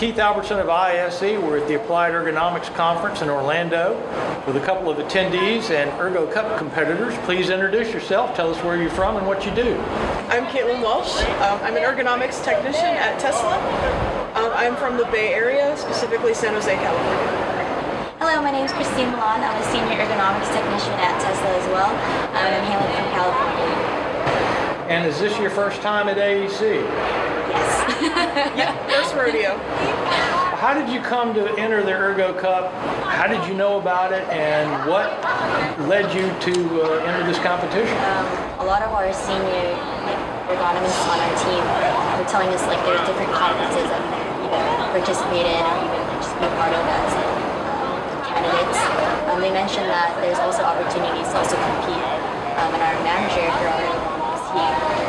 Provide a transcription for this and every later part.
Keith Albertson of ISE. We're at the Applied Ergonomics Conference in Orlando with a couple of attendees and Ergo Cup competitors. Please introduce yourself, tell us where you're from and what you do. I'm Caitlin Walsh. Um, I'm an ergonomics technician at Tesla. Um, I'm from the Bay Area, specifically San Jose, California. Hello, my name is Christine Milan. I'm a senior ergonomics technician at Tesla as well, um, I'm hailing from California. And is this your first time at AEC? Yes. Yeah, first rodeo. How did you come to enter the Ergo Cup? How did you know about it and what led you to uh, enter this competition? um, a lot of our senior like, ergonomists on our team were telling us like there's different conferences that we could either participate in or even like, just be part of as um, candidates. Um, they mentioned that there's also opportunities to also compete, um, and our manager for our ergonomics, he he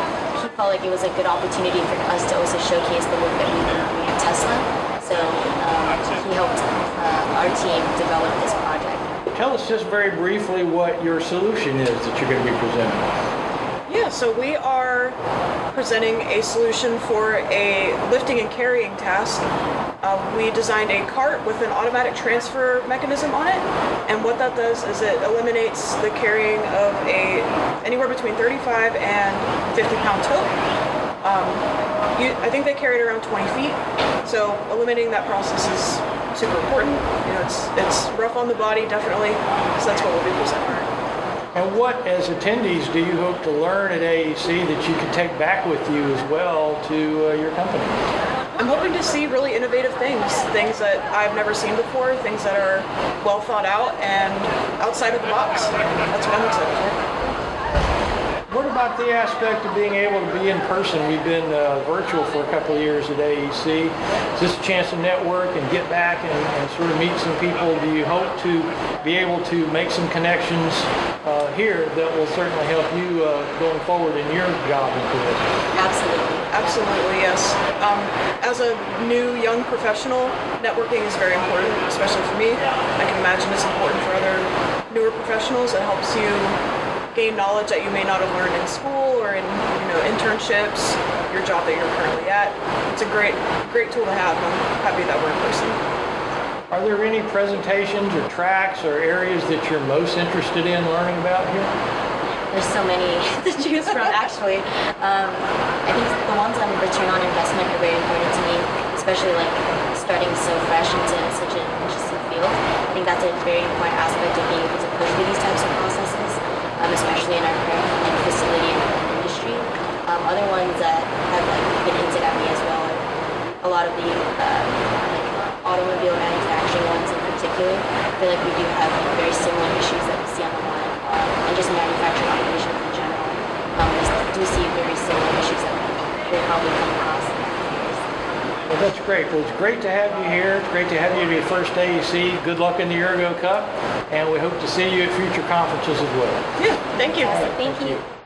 felt like it was a good opportunity for us to also showcase the work that been doing at Tesla. So um, he helped uh, our team develop this project. Tell us just very briefly what your solution is that you're going to be presenting. So we are presenting a solution for a lifting and carrying task. Uh, we designed a cart with an automatic transfer mechanism on it, and what that does is it eliminates the carrying of a anywhere between 35 and 50 pound tote. Um, you, I think they carry it around 20 feet, so eliminating that process is super important. You know, it's it's rough on the body, definitely. So that's what we'll be presenting. And what, as attendees, do you hope to learn at AEC that you can take back with you as well to uh, your company? I'm hoping to see really innovative things, things that I've never seen before, things that are well thought out and outside of the box. That's what I'm excited for. What about the aspect of being able to be in person? We've been uh, virtual for a couple of years at AEC. Is this a chance to network and get back and, and sort of meet some people? Do you hope to be able to make some connections uh, here that will certainly help you uh, going forward in your job and career? Absolutely. Absolutely, yes. Um, as a new young professional, networking is very important, especially for me. I can imagine it's important for other newer professionals. It helps you gain knowledge that you may not have learned in school or in you know internships, your job that you're currently at. It's a great great tool to have. I'm happy that we're in person. Are there any presentations or tracks or areas that you're most interested in learning about here? There's so many to choose from, actually. Um, I think the ones on return on investment are very important to me, especially like starting so fresh into such an interesting field. I think that's a very important aspect of being able to push through these types of processes, especially in our current facility and industry. Um, other ones that have like been hinted at me as well are a lot of the um, like automobile manufacturing ones in particular. I feel like we do have like, very similar issues that we see on the line, um, and just manufacturing operations in general. Um, we do see very similar issues that we will probably come across in the next few years. Well, that's great. Well, it's great to have you here. It's great to have you at your first AEC. Good luck in the Ergo Cup, and we hope to see you at future conferences as well. Yeah, thank you. Thank you.